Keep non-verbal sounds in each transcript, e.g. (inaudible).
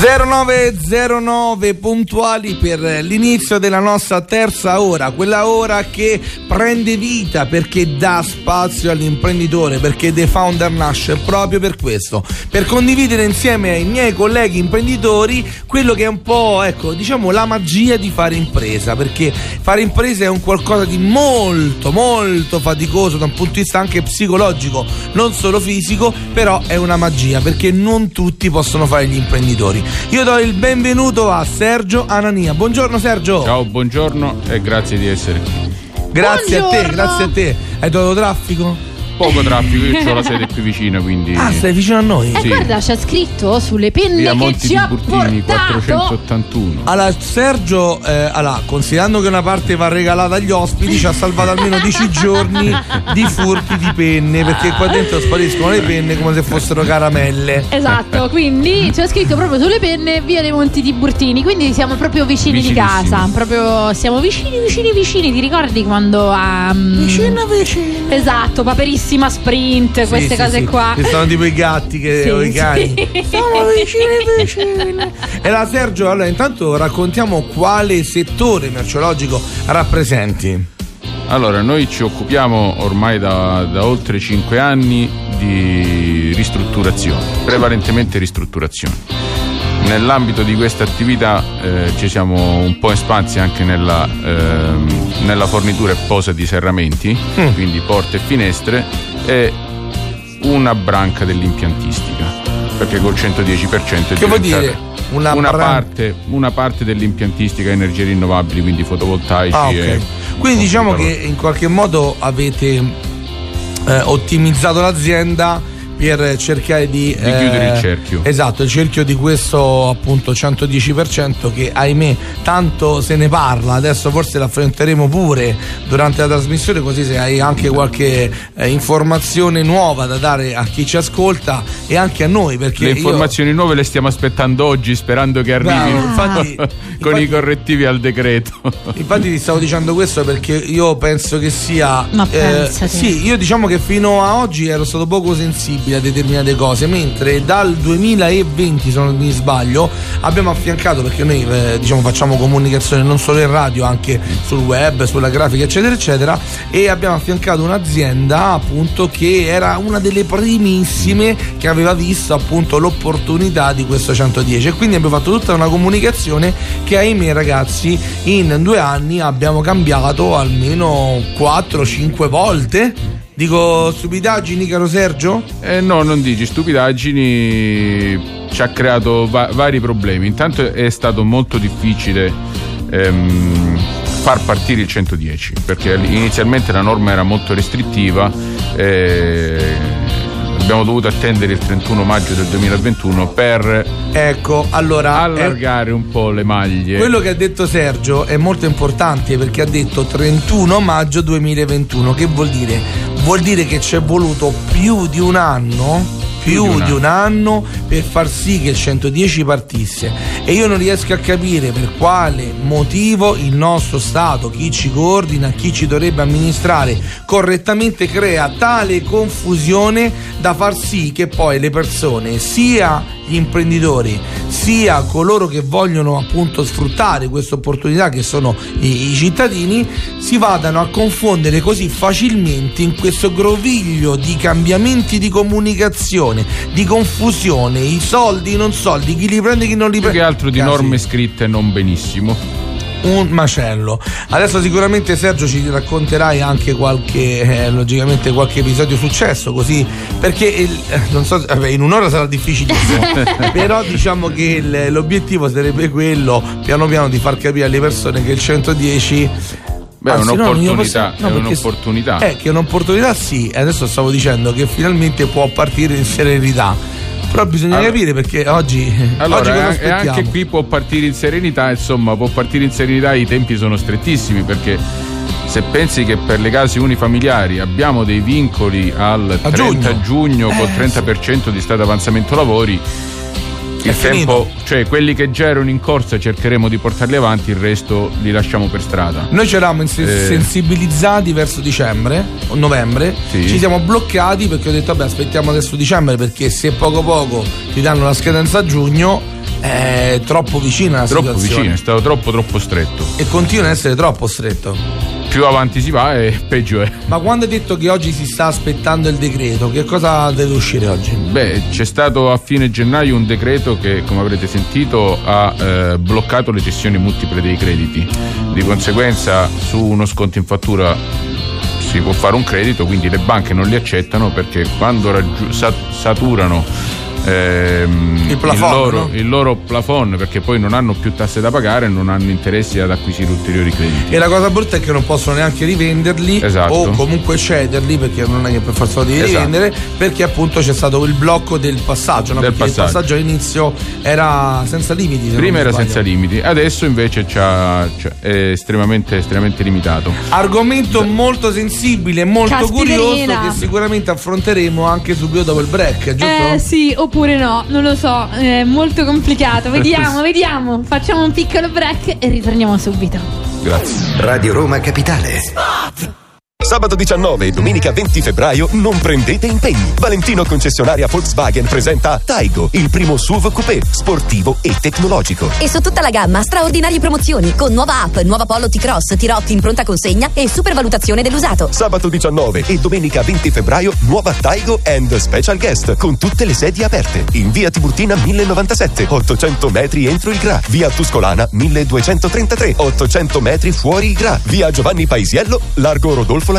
0909 puntuali per l'inizio della nostra terza ora, quella ora che prende vita perché dà spazio all'imprenditore, perché The Founder nasce proprio per questo, per condividere insieme ai miei colleghi imprenditori quello che è un po', ecco, diciamo la magia di fare impresa, perché fare impresa è un qualcosa di molto molto faticoso da un punto di vista anche psicologico, non solo fisico, però è una magia perché non tutti possono fare gli imprenditori. Io do il benvenuto a Sergio Anania. Buongiorno Sergio. Ciao, buongiorno e grazie di essere qui. Grazie a te, Buongiorno. grazie a te. Hai trovato traffico? Poco traffico, io ho la sede qui vicino, quindi Ah, stai vicino a noi? Eh, Sì. guarda, c'è scritto sulle penne via che Monti ci di ha Burtini portato. 481. Allora, Sergio, eh, allora, considerando che una parte va regalata agli ospiti, ci ha salvato almeno 10 giorni di furti di penne, perché qua dentro spariscono le penne come se fossero caramelle. Esatto, quindi c'è scritto proprio sulle penne via dei Monti di Burtini, quindi siamo proprio vicini di casa, proprio siamo vicini, vicini, vicini. Ti ricordi quando a Vicino, vicino. Esatto, paperissima sprint, queste Sì, cose sì. qua. Che sono tipo i gatti che, Sì, o i cani. (laughs) sì. Siamo vicini, vicini. E allora, Sergio, allora, intanto raccontiamo quale settore merceologico rappresenti. Allora, noi ci occupiamo ormai da, da oltre 5 anni di ristrutturazione, prevalentemente ristrutturazione. Nell'ambito di questa attività eh, ci siamo un po' espansi anche nella, ehm, nella fornitura e posa di serramenti, Mm. quindi porte e finestre, e una branca dell'impiantistica, perché col 110% è Che vuol dire? Una, una, bran- parte, una parte dell'impiantistica energie rinnovabili, quindi fotovoltaici. Ah, ok. e- Quindi diciamo che in qualche modo avete eh, ottimizzato l'azienda per cercare di, Di chiudere il cerchio. Esatto, il cerchio di questo appunto 110% che ahimè tanto se ne parla, adesso forse l'affronteremo pure durante la trasmissione così se hai anche qualche eh, informazione nuova da dare a chi ci ascolta e anche a noi perché Le io- informazioni nuove le stiamo aspettando oggi sperando che arrivino infatti- (laughs) con infatti- i correttivi al decreto. Infatti ti stavo dicendo questo perché io penso che sia... Ma eh, sì, io diciamo che fino a oggi ero stato poco sensibile a determinate cose, mentre dal 2020, se non mi sbaglio, abbiamo affiancato, perché noi eh, diciamo facciamo comunicazione non solo in radio, anche sul web, sulla grafica, eccetera, eccetera, e abbiamo affiancato un'azienda appunto che era una delle primissime che aveva visto appunto l'opportunità di questo 110 e quindi abbiamo fatto tutta una comunicazione che ahimè ragazzi in due anni abbiamo cambiato almeno 4-5 volte dico stupidaggini caro Sergio? Eh, no, non dici, stupidaggini ci ha creato va- vari problemi. Intanto è stato molto difficile ehm, far partire il 110 perché inizialmente la norma era molto restrittiva. eh, abbiamo dovuto attendere il 31 maggio del 2021 per ecco allora eh, allargare un po' le maglie. Quello che ha detto Sergio è molto importante perché ha detto 31 maggio 2021. Che vuol dire? Vuol dire che ci è voluto più di un anno. Più di un, anno. per far sì che il 110 partisse. E io non riesco a capire per quale motivo il nostro Stato, chi ci coordina, chi ci dovrebbe amministrare correttamente crea tale confusione da far sì che poi le persone, sia gli imprenditori, sia coloro che vogliono appunto sfruttare questa opportunità che sono i, i cittadini, si vadano a confondere così facilmente in questo groviglio di cambiamenti di comunicazione, di confusione, i soldi, non soldi, chi li prende, chi non li più prende. che altro di Casi norme scritte non benissimo. un macello. Adesso sicuramente Sergio ci racconterai anche qualche, eh, logicamente qualche episodio successo, così perché il- eh, non so, vabbè, in un'ora sarà difficilissimo, (laughs) però diciamo che il- l'obiettivo sarebbe quello, piano piano, di far capire alle persone che il 110 Beh, è Anzi, no, glielo un'opportunità, posso- no, è un'opportunità. Eh, che è un'opportunità sì, e adesso stavo dicendo che finalmente può partire in serenità. Però bisogna Allora- capire perché oggi, (laughs) oggi Allora, cosa e- anche qui può partire in serenità, insomma, può partire in serenità, i tempi sono strettissimi perché se pensi che per le case unifamiliari abbiamo dei vincoli al A 30 giugno, giugno. col Eh, 30% di stato avanzamento lavori, È il tempo, finito. cioè quelli che già erano in corsa cercheremo di portarli avanti, il resto li lasciamo per strada. Noi ci eravamo inse- Eh. sensibilizzati verso dicembre o novembre, Sì. ci siamo bloccati perché ho detto vabbè aspettiamo adesso dicembre perché se poco poco ti danno la scadenza a giugno è troppo vicina la Troppo situazione vicino, è stato troppo troppo stretto. e continua ad essere troppo stretto. Più avanti si va e peggio è. Ma quando hai detto che oggi si sta aspettando il decreto, che cosa deve uscire oggi? Beh, c'è stato a fine gennaio un decreto che, come avrete sentito, ha eh, bloccato le cessioni multiple dei crediti. Di conseguenza, su uno sconto in fattura si può fare un credito, quindi le banche non li accettano perché quando sa- saturano ehm, Il plafond, loro, no? il loro plafond, perché poi non hanno più tasse da pagare e non hanno interessi ad acquisire ulteriori crediti. E la cosa brutta è che non possono neanche rivenderli Esatto. o comunque cederli perché non è che per forza devi Esatto. rivendere perché appunto c'è stato il blocco del passaggio, no? Del perché passaggio. il passaggio all'inizio era senza limiti. se Prima era sbaglio. senza limiti, adesso invece c'ha- c'ha- è estremamente, estremamente limitato. Argomento molto sensibile e molto curioso che sicuramente affronteremo anche subito dopo il break, giusto? Eh sì, oppure no, non lo so, è molto complicato. Vediamo, vediamo. Facciamo un piccolo break e ritorniamo subito. Grazie. Radio Roma Capitale. Sabato 19 e domenica 20 febbraio non prendete impegni. Valentino concessionaria Volkswagen presenta Taigo, il primo SUV coupé, sportivo e tecnologico. E su tutta la gamma straordinarie promozioni con nuova app, nuova Polo T-Cross, T-Rock in pronta consegna e supervalutazione dell'usato. Sabato 19 e domenica 20 febbraio nuova Taigo and Special Guest con tutte le sedie aperte. In via Tiburtina 1097, 800 metri entro il Gra. Via Tuscolana 1233, 800 metri fuori il Gra. Via Giovanni Paisiello, largo Rodolfo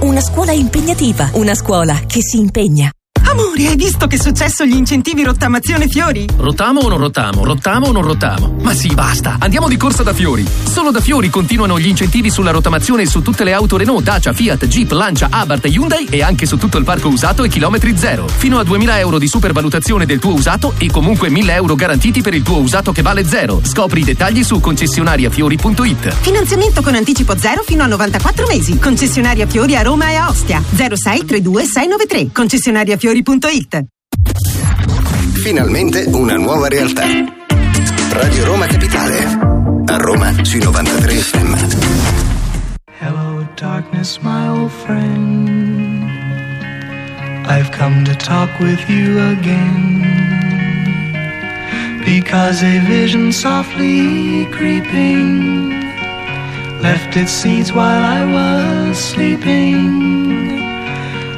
una scuola impegnativa, una scuola che si impegna. Amore, hai visto che è successo gli incentivi rottamazione fiori? Rottamo o non rottamo? Rottamo o non rottamo? Ma sì, basta. Andiamo di corsa da Fiori. Solo da Fiori continuano gli incentivi sulla rottamazione su tutte le auto Renault, Dacia, Fiat, Jeep, Lancia, Abarth e Hyundai e anche su tutto il parco usato e chilometri zero. Fino a 2000 euro di supervalutazione del tuo usato e comunque 1000 euro garantiti per il tuo usato che vale zero. Scopri i dettagli su concessionariafiori.it. Finanziamento con anticipo zero fino a 94 mesi. Concessionaria Fiori a Roma e a Ostia. 06 32 693. Concessionariafiori.it. Finalmente una nuova realtà. Radio Roma Capitale. A Roma sui 93 FM. Hello, darkness, my old friend. I've come to talk with you again. Because a vision softly creeping left its seeds while I was sleeping.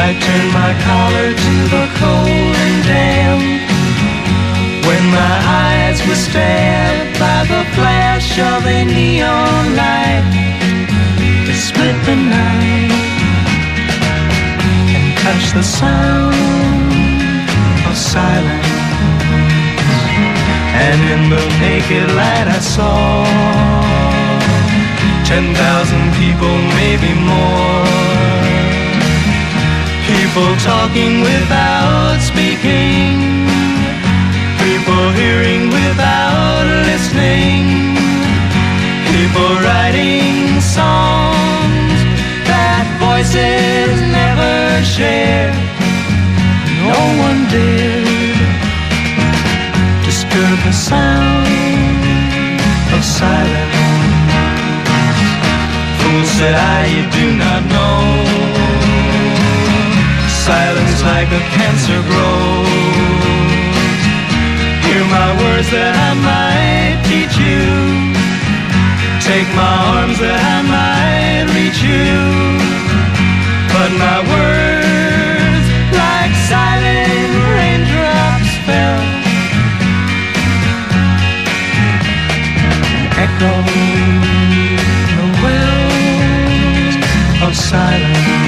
I turned my collar to the cold and damp. When my eyes were stabbed by the flash of a neon light, it split the night and touched the sound of silence. And in the naked light, I saw ten thousand people, maybe more. People talking without speaking. People hearing without listening. People writing songs that voices never share. No one dare disturb the sound of silence. Fool said I, you do not know. Silence like a cancer grows. Hear my words that I might teach you. Take my arms that I might reach you. But my words, like silent raindrops, fell. Echo the wells of silence.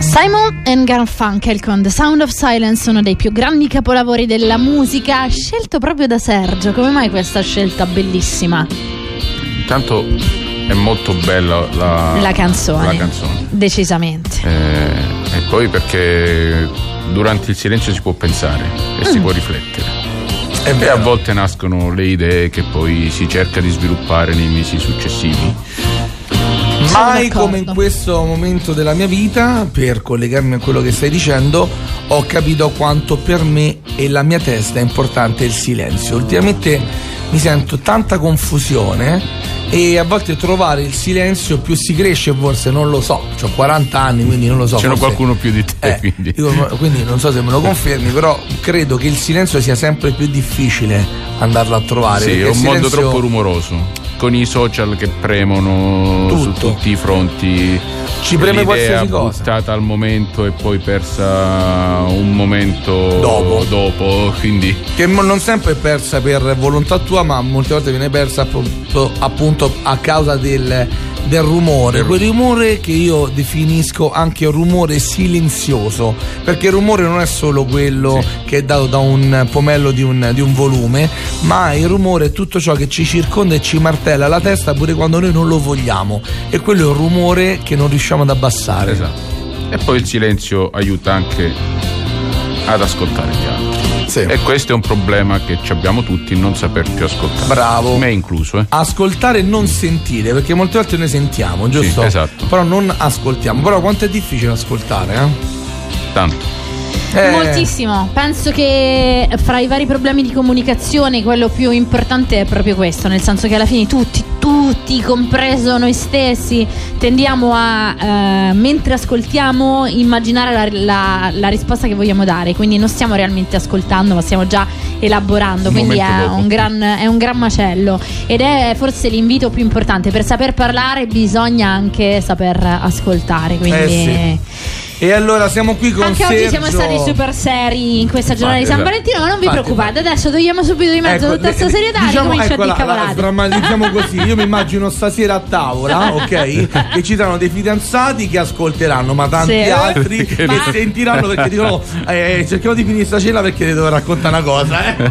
Simon and Garfunkel con The Sound of Silence, uno dei più grandi capolavori della musica, scelto proprio da Sergio. Come mai questa scelta bellissima? Intanto è molto bella la, La canzone. la canzone. Decisamente. Eh, e poi perché durante il silenzio si può pensare e si Mm. può riflettere. E a volte nascono le idee che poi si cerca di sviluppare nei mesi successivi. Mai come in questo momento della mia vita, per collegarmi a quello che stai dicendo, ho capito quanto per me e la mia testa è importante il silenzio. Ultimamente mi sento tanta confusione e a volte trovare il silenzio più si cresce, forse non lo so. Ho 40 anni, quindi non lo so. C'è forse- qualcuno più di te, Eh, quindi. ma- quindi non so se me lo confermi, però credo che il silenzio sia sempre più difficile andarlo a trovare. Sì, perché è un il mondo silenzio- troppo rumoroso. Con i social che premono su Tutto. tutti i fronti. Ci preme L'idea qualsiasi cosa. buttata al momento e poi persa un momento Dopo. dopo, quindi che non sempre è persa per volontà tua, ma molte volte viene persa appunto, appunto a causa del, del rumore, quel rumore che io definisco anche rumore silenzioso, perché il rumore non è solo quello che è dato da un pomello di un, di un volume, ma il rumore è tutto ciò che ci circonda e ci martella la testa pure quando noi non lo vogliamo, e quello è un rumore che non riusciamo ad abbassare. Esatto. E poi il silenzio aiuta anche ad ascoltare gli altri. E questo è un problema che ci abbiamo tutti, non saper più ascoltare. Bravo. Me incluso, eh. Ascoltare e non sentire, perché molte volte noi sentiamo, giusto? Sì, esatto. Però non ascoltiamo. Però quanto è difficile ascoltare, eh? Tanto. Eh, Moltissimo. Penso che fra i vari problemi di comunicazione quello più importante è proprio questo, nel senso che alla fine tutti, tutti, compreso noi stessi, tendiamo a, eh, mentre ascoltiamo, immaginare la, la- la risposta che vogliamo dare, quindi non stiamo realmente ascoltando, ma stiamo già elaborando, Un quindi è un, gran, è un gran macello. Ed è forse l'invito più importante, per saper parlare bisogna anche saper ascoltare, quindi... Eh E allora siamo qui con Anche oggi Sergio. siamo stati super seri in questa giornata di San Infatti, Valentino, ma non vi preoccupate, adesso togliamo subito di mezzo Ecco, tutta questa le- serietà e diciamo, ricomincia ecco, a la- dire la- cavolate. Drammatizziamo così. Io mi immagino stasera a tavola, (laughs) ok? che ci saranno dei fidanzati che ascolteranno, ma tanti Sì. altri che Ma- sentiranno perché dicono: eh, cerchiamo di finire sta cena perché ti devo raccontare una cosa, eh? (laughs)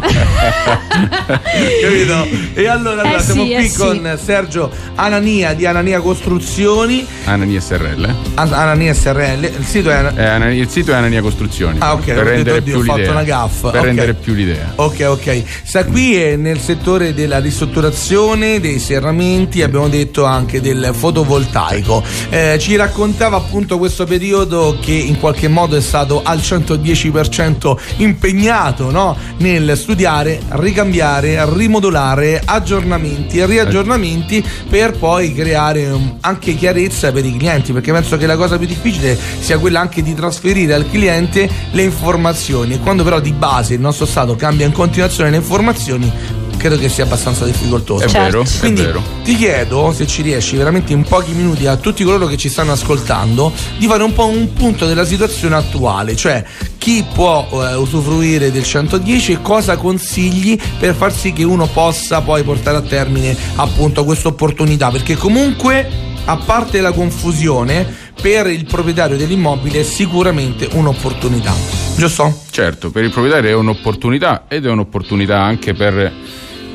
Capito? E allora, allora Eh siamo sì, qui eh sì. con Sergio Anania di Anania Costruzioni. Anania SRL. An- Anania SRL. Il sito è Eh, Anania- il sito è Anania Costruzioni. Ah, ok, Per ho detto, rendere oddio, più ho fatto l'idea. una gaffa, Per ok. rendere più l'idea. Ok, ok. Sta qui è nel settore della ristrutturazione, dei serramenti, abbiamo detto anche del fotovoltaico. Eh, ci raccontava appunto questo periodo che in qualche modo è stato al 110% impegnato no? nel studiare, ricambiare, rimodulare aggiornamenti e riaggiornamenti per poi creare um, anche chiarezza per i clienti, perché penso che la cosa più difficile sia quella anche di trasferire al cliente le informazioni e quando però di base il nostro stato cambia in continuazione le informazioni credo che sia abbastanza difficoltoso. È Certo. vero, è Quindi vero. ti chiedo se ci riesci veramente in pochi minuti a tutti coloro che ci stanno ascoltando di fare un po' un punto della situazione attuale, cioè chi può eh, usufruire del 110 e cosa consigli per far sì che uno possa poi portare a termine appunto questa opportunità, perché comunque a parte la confusione per il proprietario dell'immobile è sicuramente un'opportunità. Giusto? Certo, per il proprietario è un'opportunità ed è un'opportunità anche per,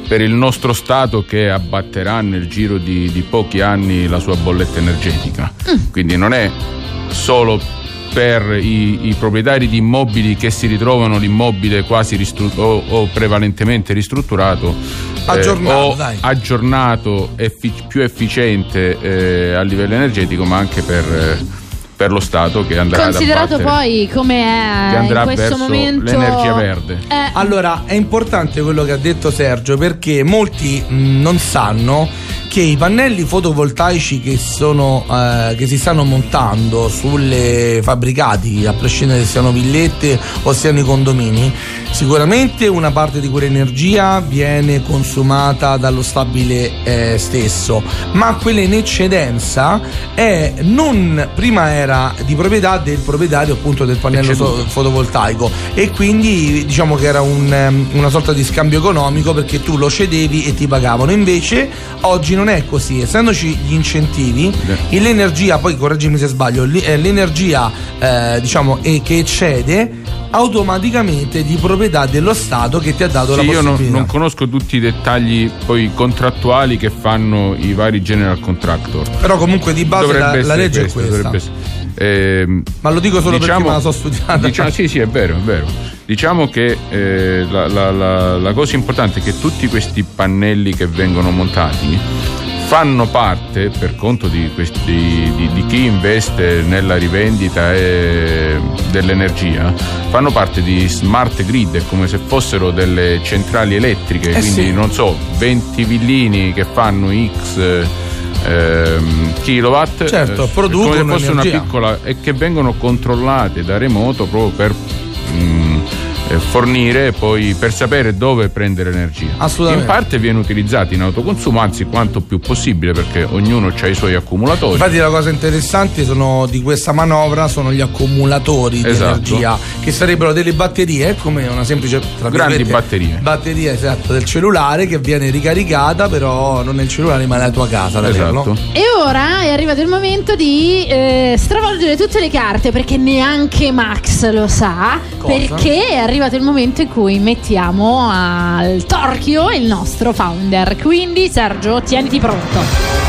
per il nostro Stato che abbatterà nel giro di, di pochi anni la sua bolletta energetica. Quindi non è solo per i, i proprietari di immobili che si ritrovano l'immobile quasi ristru- o, o prevalentemente ristrutturato eh, Aggiornato, o dai. aggiornato effi- più efficiente eh, a livello energetico ma anche per, eh, per lo Stato che andrà ad Considerato abbattere poi come che è andrà in questo verso momento l'energia verde. Eh, Allora, è importante quello che ha detto Sergio perché molti mh, non sanno che i pannelli fotovoltaici che, sono, eh, che si stanno montando sulle fabbricati, a prescindere se siano villette o siano i condomini, sicuramente una parte di quell'energia viene consumata dallo stabile eh, stesso, ma quella in eccedenza è non prima era di proprietà del proprietario appunto del pannello so- fotovoltaico. E quindi diciamo che era un, ehm, una sorta di scambio economico perché tu lo cedevi e ti pagavano. Invece oggi non è così. Essendoci gli incentivi e l'energia poi correggimi se sbaglio li- eh, l'energia eh, diciamo e che eccede automaticamente di proprietà dello Stato che ti ha dato la Sì, io non, possibilità. non conosco tutti i dettagli poi contrattuali che fanno i vari general contractor. però comunque di base la, la legge questo, è questa Ehm, ma lo dico solo perché diciamo- me la so studiata Diciamo, sì, sì, è vero, è vero. Diciamo che eh, la, la- la- la cosa importante è che tutti questi pannelli che vengono montati fanno parte, per conto di, questi- di- di chi investe nella rivendita dell'energia, fanno parte di smart grid, è come se fossero delle centrali elettriche, Eh quindi sì. non so, 20 villini che fanno X ehm, kilowatt Certo, eh, producono come se fosse una piccola e che vengono controllate da remoto proprio per fornire poi per sapere dove prendere energia. Assolutamente. In parte viene utilizzato in autoconsumo, anzi quanto più possibile perché ognuno ha i suoi accumulatori. Infatti la cosa interessante sono, di questa manovra sono gli accumulatori di Esatto. energia che sarebbero delle batterie come una semplice Grandi batterie. batteria esatto del cellulare che viene ricaricata però non nel cellulare ma nella tua casa. Esatto. E ora è arrivato il momento di eh, stravolgere tutte le carte perché neanche Max lo sa. Cosa? Perché è arrivato il momento in cui mettiamo al torchio il nostro founder. Quindi, Sergio, tieniti pronto.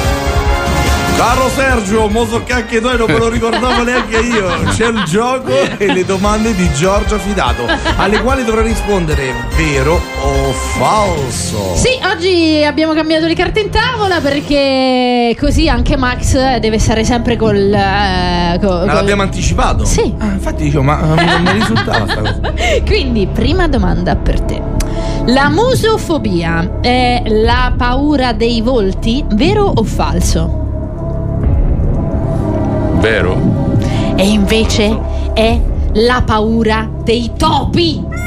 Caro Sergio, mo so che anche noi non me lo ricordavo neanche io. C'è il gioco e le domande di Giorgio Fidato, alle quali dovrà rispondere vero o falso. Sì, oggi abbiamo cambiato le carte in tavola perché così anche Max deve stare sempre col. eh, co- Ma col- l'abbiamo anticipato? Sì. Ah, infatti dicevo, ma eh, non mi risultava sta cosa. (laughs) Quindi, prima domanda per te. La musofobia è la paura dei volti, vero o falso? Vero? E invece è la paura dei topi.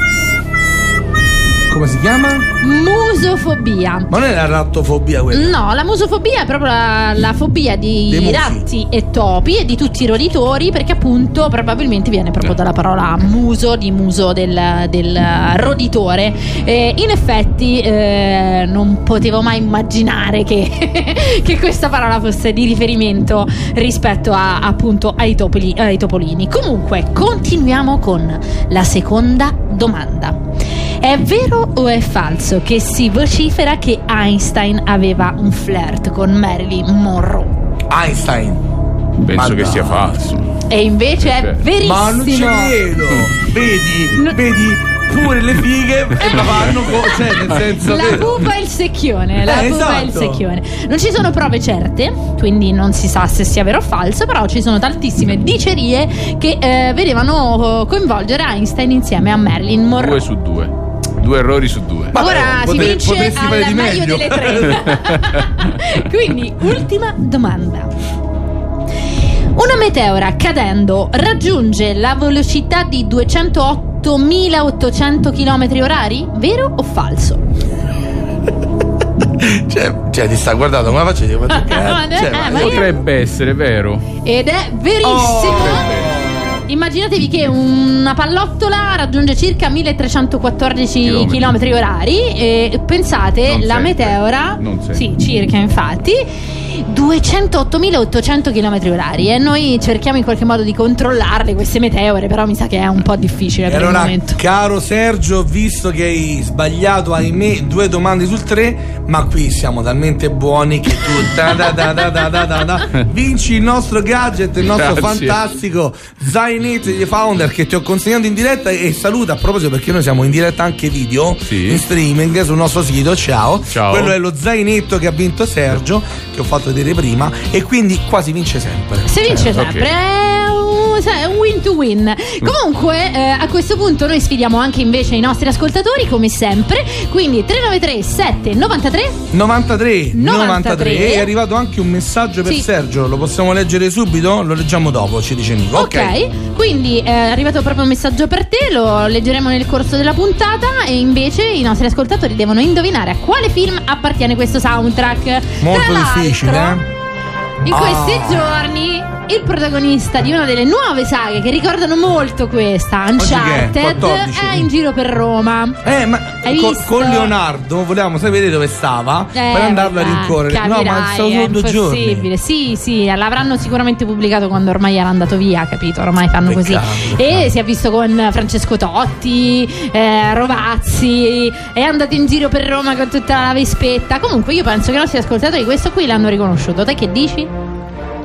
Come si chiama? Musofobia. Ma non è la rattofobia quella? No, la musofobia è proprio la, la fobia di ratti e topi e di tutti i roditori perché appunto probabilmente viene proprio dalla parola muso, di muso del, del roditore. E in effetti eh, non potevo mai immaginare che, (laughs) che questa parola fosse di riferimento rispetto a, appunto ai, topoli- ai topolini. Comunque, continuiamo con la seconda domanda. È vero o è falso che si vocifera che Einstein aveva un flirt con Marilyn Monroe? Einstein. Penso Ma che no. sia falso. E invece è Perché? verissimo. Ma non ci credo. (laughs) Vedi, vedi pure le fighe (laughs) e vanno con. Cioè, nel senso. La vero? pupa e il secchione, la Eh, pupa e il esatto. secchione. Non ci sono prove certe, quindi non si sa se sia vero o falso, però ci sono tantissime dicerie che eh, vedevano eh, coinvolgere Einstein insieme a Marilyn Monroe. Due su due. Due errori su due. Vabbè, Ora si potre- vince al di meglio delle tre. (laughs) Quindi, ultima domanda. Una meteora cadendo raggiunge la velocità di 208.800 km orari? Vero o falso? (laughs) Cioè, cioè, ti sta guardando come la faccio? Ma (laughs) cazzo? Cioè, eh, ma ma io- Potrebbe essere vero. Ed è verissimo. Immaginatevi che una pallottola raggiunge circa 1314 Chilometri. km orari e pensate Non la sempre. meteora sì, circa infatti 208.800 km orari e noi cerchiamo in qualche modo di controllarle queste meteore, però mi sa che è un po' difficile. E allora, caro Sergio, visto che hai sbagliato, ahimè, due domande sul tre, ma qui siamo talmente buoni che tu (laughs) da da da da da da, da, da vinci il nostro gadget, il nostro Grazie. fantastico Zainit di Founder che ti ho consegnato in diretta e saluta a proposito perché noi siamo in diretta anche video sì. in streaming sul nostro sito. Ciao. Ciao. Quello è lo zainetto che ha vinto Sergio, che ho fatto vedere prima, e quindi quasi vince sempre. Si vince ok. sempre, è un, sai, è un to win. Comunque, eh, a questo punto noi sfidiamo anche invece i nostri ascoltatori, come sempre. Quindi 393 7 93 93, 93 93. è arrivato anche un messaggio per Sì. Sergio, lo possiamo leggere subito? Lo leggiamo dopo, ci dice Nico. Ok, quindi è arrivato proprio un messaggio per te, lo leggeremo nel corso della puntata e invece i nostri ascoltatori devono indovinare a quale film appartiene questo soundtrack. Molto Tra l'altro, difficile, eh? In Ah. questi giorni il protagonista di una delle nuove saghe che ricordano molto questa, è? Uncharted, 14. è in giro per Roma. Eh, ma co- con Leonardo volevamo sapere dove stava Eh, per andarlo a vabbè, rincorrere. No, ma capirai, è stato è solo due giorni. Sì, sì, l'avranno sicuramente pubblicato quando ormai era andato via, capito? Ormai fanno Peccato, così. E si è visto con Francesco Totti, eh, Rovazzi, è andato in giro per Roma con tutta la vespetta. Comunque io penso che i nostri ascoltatori questo qui l'hanno riconosciuto. Te che dici?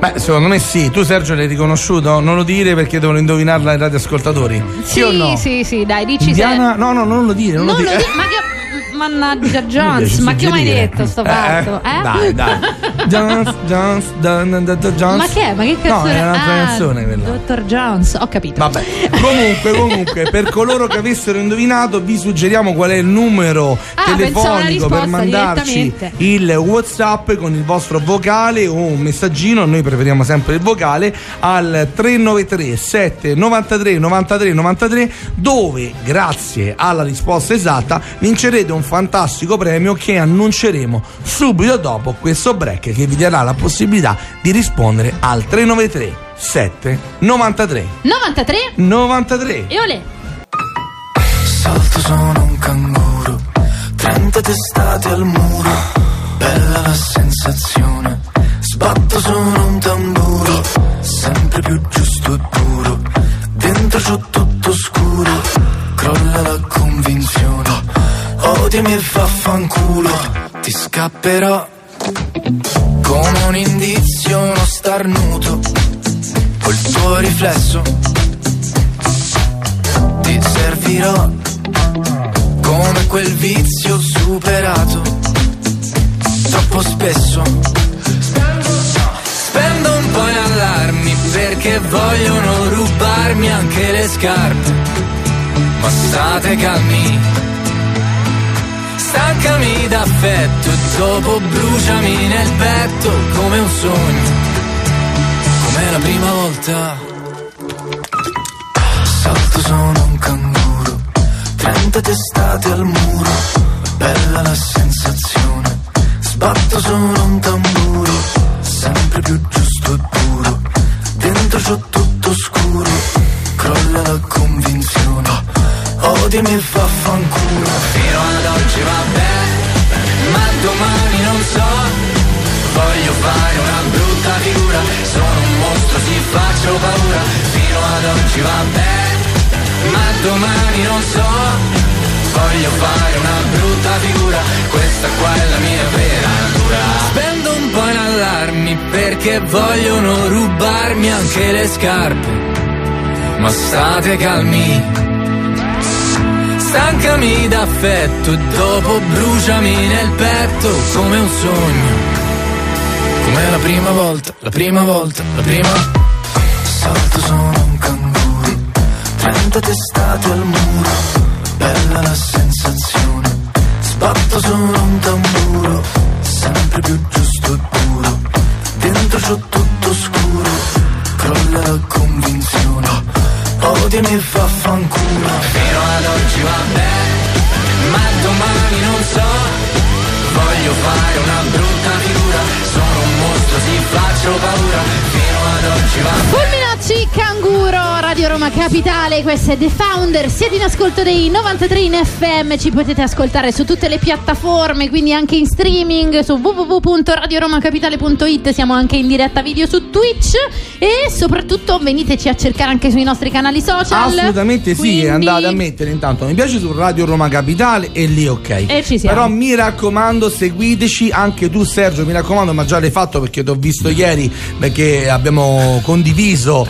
Beh, secondo me sì. Tu, Sergio, l'hai riconosciuto? Non lo dire perché devono indovinarla i radioascoltatori. Sì, o no? sì, sì, dai, dici Indiana? No, no, non lo dire. Non, se. Non lo lo dire. di- ma che. Mannaggia Jones, ma che ho mai detto sto Eh, fatto? Eh? Dai, dai. (laughs) Jones, Jones, Dun, Jones. Ma che è? Ma che No, canzone è un'altra Ah, canzone quella. Dottor Jones, ho capito. Vabbè, comunque, comunque, per coloro che avessero indovinato, vi suggeriamo qual è il numero Ah, telefonico per mandarci il WhatsApp con il vostro vocale o un messaggino. Noi preferiamo sempre il vocale al 393 793 93 93, dove, grazie alla risposta esatta, vincerete un fantastico premio che annunceremo subito dopo questo break che vi darà la possibilità di rispondere al 393 793 93 93 e olè. Salto sono un canguro, 30 testate al muro, bella la sensazione. Sbatto sono un tamburo, sempre più giusto e puro. Dentro c'ho tutto scuro, crolla la convinzione. Odiami e vaffanculo, ti scapperò come un indizio, uno starnuto. Col tuo riflesso ti servirò come quel vizio superato troppo spesso. Spendo un po' in allarmi perché vogliono rubarmi anche le scarpe. Ma state calmi, stancami d'affetto e dopo bruciami nel petto come un sogno, come la prima volta. Salto sono un canguro, 30 testate al muro, bella la sensazione. Sbatto sono un tamburo, sempre più giusto e puro. Dentro c'ho tutto scuro, crolla la convinzione. Odiami e vaffanculo. Fino ad oggi va bene, ma domani non so. Voglio fare una brutta figura, sono un mostro, ti faccio paura. Fino ad oggi va bene, ma domani non so. Voglio fare una brutta figura, questa qua è la mia vera natura. Spendo un po' in allarmi perché vogliono rubarmi anche le scarpe. Ma state calmi, stancami d'affetto e dopo bruciami nel petto come un sogno. Come la prima volta, la prima volta, la prima. Salto sono un canguro, 30 testate al muro, bella la sensazione. Sbatto sono un tamburo, sempre più giusto e puro. Dentro c'ho tutto scuro, con la convinzione. Odio mi fa fanculo. Fino ad oggi va bene Ma domani non so. Voglio fare una brutta figura. Sono un mostro, ti faccio paura. Fino ad oggi va bene Radio Roma Capitale, questo è The Founder, siete in ascolto dei 93 in FM, ci potete ascoltare su tutte le piattaforme, quindi anche in streaming su www.radioromacapitale.it, siamo anche in diretta video su Twitch e soprattutto veniteci a cercare anche sui nostri canali social. Assolutamente sì, Quindi- andate a mettere intanto mi piace su Radio Roma Capitale e lì ok. E ci siamo. Però mi raccomando, seguiteci anche tu Sergio, mi raccomando, ma già l'hai fatto perché ti ho visto ieri perché abbiamo condiviso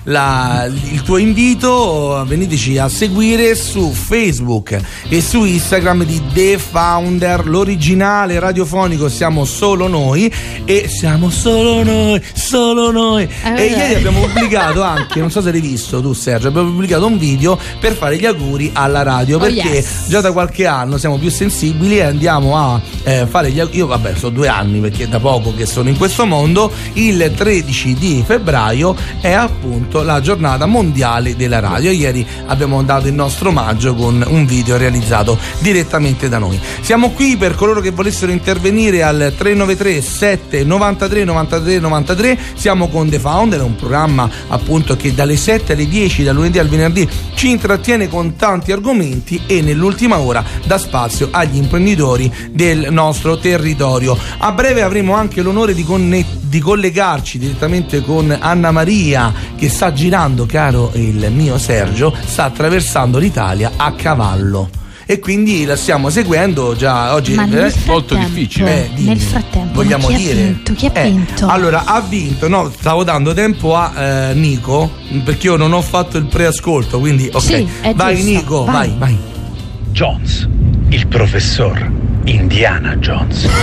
la- il tuo invito, veniteci a seguire su Facebook e su Instagram di The Founder, l'originale radiofonico siamo solo noi e siamo solo noi, solo noi. Eh, e ieri abbiamo pubblicato anche, non so se l'hai visto tu Sergio, abbiamo pubblicato un video per fare gli auguri alla radio Oh, perché yes. già da qualche anno siamo più sensibili e andiamo a eh, fare gli auguri. Io vabbè, sono due anni perché da poco che sono in questo mondo, il 13 di febbraio è appunto la giornata mondiale della radio. Ieri abbiamo dato il nostro omaggio con un video realizzato direttamente da noi. Siamo qui per coloro che volessero intervenire al 393 7 93 93 93. Siamo con The Founder, un programma appunto che dalle 7 alle 10, dal lunedì al venerdì, ci intrattiene con tanti argomenti e nell'ultima ora dà spazio agli imprenditori del nostro territorio. A breve avremo anche l'onore di, conne- di collegarci direttamente con Anna Maria che sta girando, caro il mio Sergio, sta attraversando l'Italia a cavallo. E quindi la stiamo seguendo già oggi. Ma nel eh, frattempo, Eh, dimmi. nel frattempo, vogliamo chi dire ha vinto? Chi ha Eh, vinto? allora ha vinto no stavo dando tempo a eh, Nico perché io non ho fatto il preascolto quindi ok Sì, è vai giusto, Nico vai. vai vai Jones, il professor Indiana Jones. (laughs)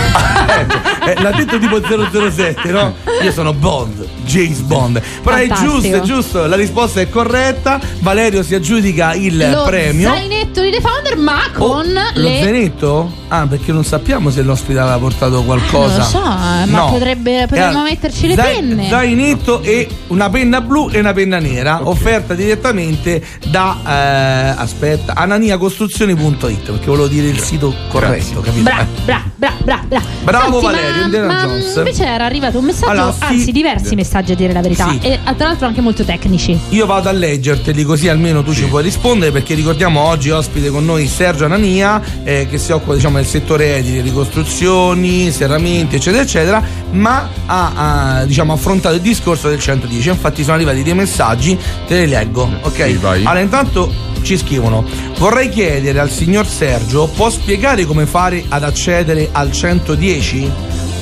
Eh, l'ha detto tipo 007 no? io sono Bond James Bond però è Fantastico. giusto è giusto la risposta è corretta Valerio si aggiudica il Lo premio zainetto di The Founder, ma con lo le. zainetto? Ah, perché non sappiamo se l'ospite aveva portato qualcosa. Non lo so, eh, ma No. potrebbe- potremmo Eh, metterci le zai- penne. Zainetto e una penna blu e una penna nera, offerta direttamente da eh, aspetta, ananiacostruzioni.it, perché volevo dire il sito corretto, capito? Bra, bra, bra, bra, bra. Bravo Senti, Valerio, ma, Indiana ma Jones. invece era arrivato un messaggio, Allora, sì. anzi diversi messaggi a dire la verità, Sì. e tra l'altro anche molto tecnici. Io vado a leggerteli così almeno tu ci puoi rispondere perché ricordiamo oggi ospite con noi Sergio Anania eh, che si occupa diciamo del settore edile, ricostruzioni, serramenti eccetera eccetera ma ha, ha, diciamo, affrontato il discorso del 110 infatti sono arrivati dei messaggi te li leggo ok Sì, vai. allora intanto ci scrivono vorrei chiedere al signor Sergio può spiegare come fare ad accedere al 110?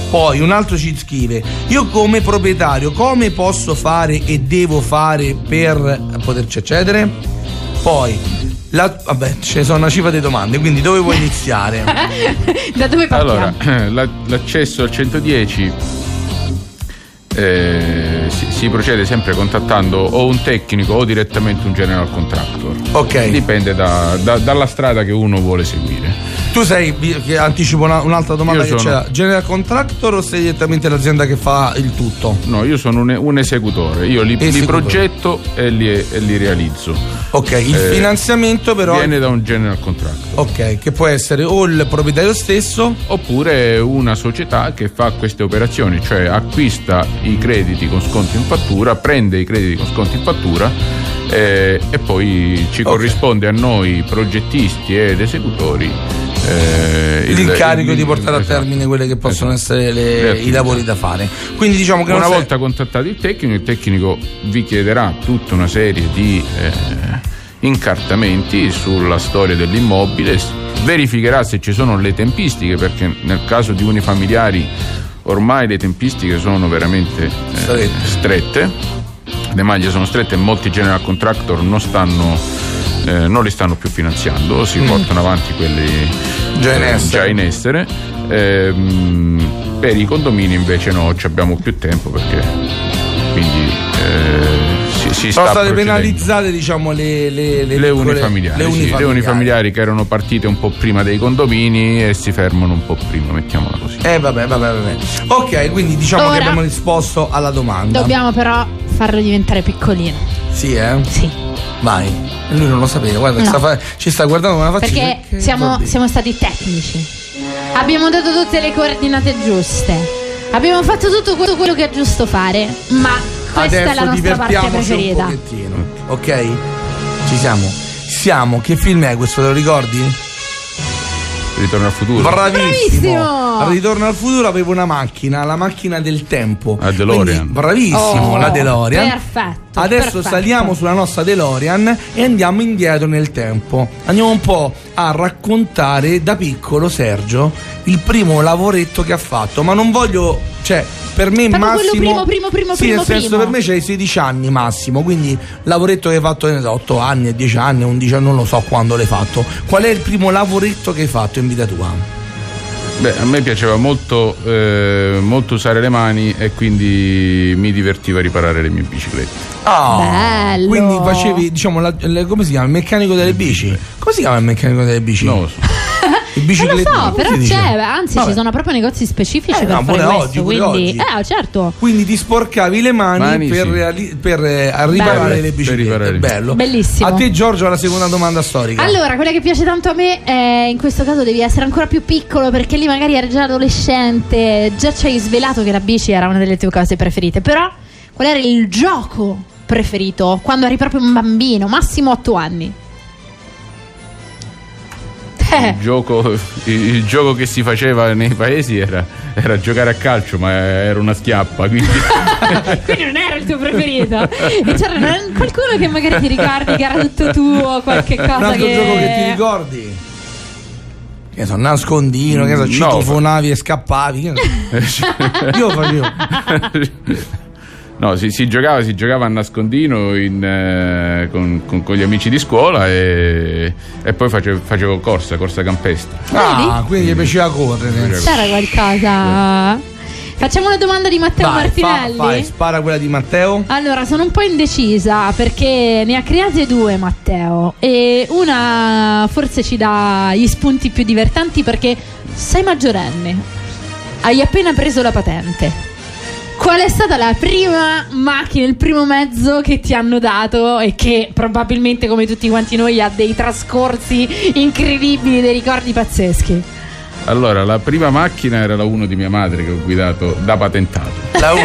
Poi un altro ci scrive: Io come proprietario come posso fare e devo fare per poterci accedere? Poi, la- vabbè, ce ne sono una cifra di domande, quindi dove vuoi iniziare? (laughs) da dove partiamo? Allora, (clears throat) la- l'accesso al 110 eh, si, si procede sempre contattando o un tecnico o direttamente un general contractor. Ok. Dipende da- da- dalla strada che uno vuole seguire. Tu sei, anticipo una- un'altra domanda Io che sono- c'era, general contractor o sei direttamente l'azienda che fa il tutto? No, io sono un, un esecutore, io li, li Esecutore. progetto e li, e li realizzo. Ok, il Eh, finanziamento però... Viene da un general contractor. Ok, che può essere o il proprietario stesso Oppure una società che fa queste operazioni, cioè acquista i crediti con sconto in fattura, prende i crediti con sconto in fattura eh, e poi ci corrisponde a noi progettisti ed esecutori eh, l'incarico il- di portare a esatto. termine quelle che possono essere le- i lavori da fare. Quindi diciamo che Una sei- volta contattato il tecnico, il tecnico vi chiederà tutta una serie di eh, incartamenti sulla storia dell'immobile, verificherà se ci sono le tempistiche, perché nel caso di unifamiliari ormai le tempistiche sono veramente eh, Strette. strette, le maglie sono strette e molti general contractor non stanno eh, non li stanno più finanziando, si Mm. portano avanti quelli Già in eh, essere. già in essere. Ehm, per i condomini invece no, ci abbiamo più tempo perché quindi eh, si, si sono sta state procedendo. penalizzate diciamo le, le, le Le unifamiliari, le sì, le unifamiliari. unifamiliari che erano partite un po' prima dei condomini e si fermano un po' prima, mettiamola così. Eh vabbè, vabbè, vabbè. Ok, quindi diciamo che Ora- abbiamo risposto alla domanda. Dobbiamo però farlo diventare piccolino. Sì, eh? Sì. Vai. E lui non lo sapeva, guarda, No. sta fa- ci sta guardando con una faccia. Perché che- siamo, siamo stati tecnici. Abbiamo dato tutte le coordinate giuste. Abbiamo fatto tutto quello, che è giusto fare. Ma questa è la Adesso nostra parte un preferita. pochettino, ok? Ci siamo. Siamo. Che film è questo? Te lo ricordi? Ritorno al futuro. Bravissimo. Bravissimo. Al Ritorno al futuro avevo una macchina, la macchina del tempo. La DeLorean. Quindi, bravissimo, Oh, la DeLorean. Perfetto. Adesso perfetto. saliamo sulla nostra DeLorean e andiamo indietro nel tempo. Andiamo un po' a raccontare da piccolo Sergio il primo lavoretto che ha fatto, ma non voglio, cioè, per me quello massimo primo, primo, primo, Sì, primo, nel senso primo. per me c'hai 16 anni massimo, quindi lavoretto che hai fatto ne so, 8 anni, 10 anni, 11 anni, non lo so quando l'hai fatto. Qual è il primo lavoretto che hai fatto in vita tua? Beh, a me piaceva molto, eh, molto usare le mani e quindi mi divertiva a riparare le mie biciclette. Ah, Bello. Quindi facevi, diciamo, la- le- come si chiama? Il meccanico delle bici? Come si chiama il meccanico delle bici? Non lo so. Il Eh, lo so, però dice? c'è, anzi Vabbè. ci sono proprio negozi specifici Eh, per no, fare pure questo, oggi, quindi oggi. eh, certo. Quindi ti sporcavi le mani, Mani, per, sì. reali- per, eh, riparare Bello. le biciclette. Bello. Bellissimo. A te Giorgio la seconda domanda storica. Allora, quella che piace tanto a me è in questo caso devi essere ancora più piccolo perché lì magari eri già adolescente, già ci hai svelato che la bici era una delle tue cose preferite, però qual era il gioco preferito quando eri proprio un bambino, massimo 8 anni? Eh, Il gioco, il, il gioco che si faceva nei paesi era, era giocare a calcio, ma era una schiappa. Quindi (laughs) quindi non era il tuo preferito. E c'era qualcuno che magari ti ricordi che era tutto tuo, qualche Un cosa altro che... gioco che ti ricordi? Che so, nascondino, che so, No. citofonavi e scappavi. Che ne so. (laughs) Io facevo. (laughs) No, si, si giocava, si giocava a nascondino in, eh, con, con- con gli amici di scuola e, e poi facevo, facevo corsa, corsa campestre. Ah, quindi gli piaceva correre. C'era qualcosa... Facciamo una domanda di Matteo Vai, fa- Martinelli. fai, spara quella di Matteo. Allora, sono un po' indecisa perché ne ha create due Matteo e una forse ci dà gli spunti più divertenti perché sei maggiorenne, hai appena preso la patente. Qual è stata la prima macchina, il primo mezzo che ti hanno dato e che probabilmente come tutti quanti noi ha dei trascorsi incredibili, dei ricordi pazzeschi? Allora, la prima macchina era la 1 di mia madre che ho guidato da patentato. La 1.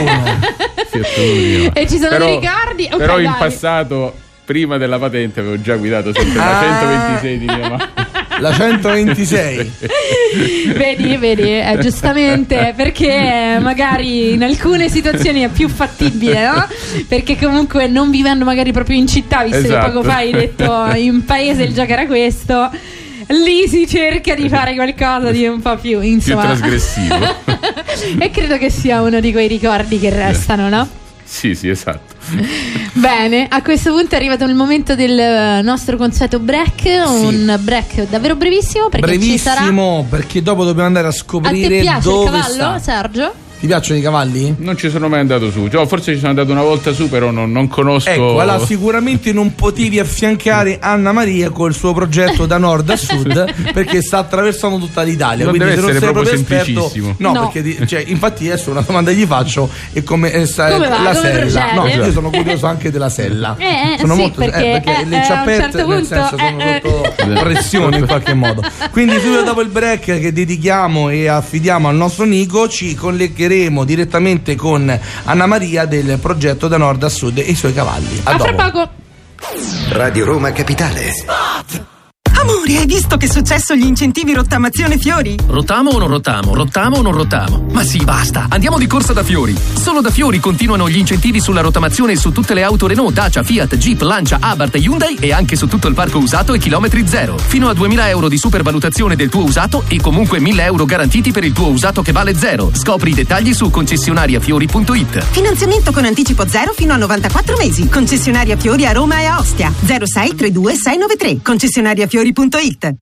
Fiat (laughs) Uno di mia madre. E ci sono Però- dei ricordi? Ok, Però in dai. passato, prima della patente, avevo già guidato sempre la Ah. 126 di mia madre. La 126. (laughs) Vedi, vedi, eh, giustamente perché magari in alcune situazioni è più fattibile, no? Perché comunque non vivendo magari proprio in città, visto Esatto. che poco fa hai detto in paese il gioco era questo, lì si cerca di fare qualcosa di un po' più, Più insomma. trasgressivo. (laughs) e credo che sia uno di quei ricordi che restano, no? sì, sì, esatto. (laughs) Bene, a questo punto è arrivato il momento del eh, nostro consueto break, un break davvero brevissimo perché ci sarà... Brevissimo, perché dopo dobbiamo andare a A te scoprire piace il cavallo, sta. Sergio? Ti piacciono i cavalli? Non ci sono mai andato su. Cioè, forse ci sono andato una volta su, però non, non conosco. Ecco, allora (laughs) sicuramente non potevi affiancare Anna Maria col suo progetto da nord a sud (laughs) perché sta attraversando tutta l'Italia. Non quindi deve se non essere sei proprio proprio esperto, semplicissimo. no, No. perché cioè, infatti adesso una domanda gli faccio e come eh, sta Come va? la Come sella. procede? No, io sono curioso anche della sella. Eh, eh, sono sì, molto perché, eh, le eh, ciappette certo nel senso sono eh, eh. sotto pressione in qualche modo. Quindi subito dopo il break che dedichiamo e affidiamo al nostro Nico ci collegheremo direttamente con Anna Maria del progetto da nord a sud e i suoi cavalli. A, A fra dopo. poco. Radio Roma Capitale. Amore, hai visto che è successo gli incentivi rottamazione fiori? Rottamo o non rottamo? Rottamo o non rottamo? Ma sì, basta! Andiamo di corsa da Fiori! Solo da Fiori continuano gli incentivi sulla rottamazione su tutte le auto Renault, Dacia, Fiat, Jeep, Lancia, Abarth e Hyundai e anche su tutto il parco usato e chilometri zero. Fino a 2000 euro di supervalutazione del tuo usato e comunque 1000 euro garantiti per il tuo usato che vale zero. Scopri i dettagli su concessionariafiori.it. Finanziamento con anticipo zero fino a 94 mesi. Concessionaria Fiori a Roma e a Ostia. 06 32 693. Concessionariafiori.it.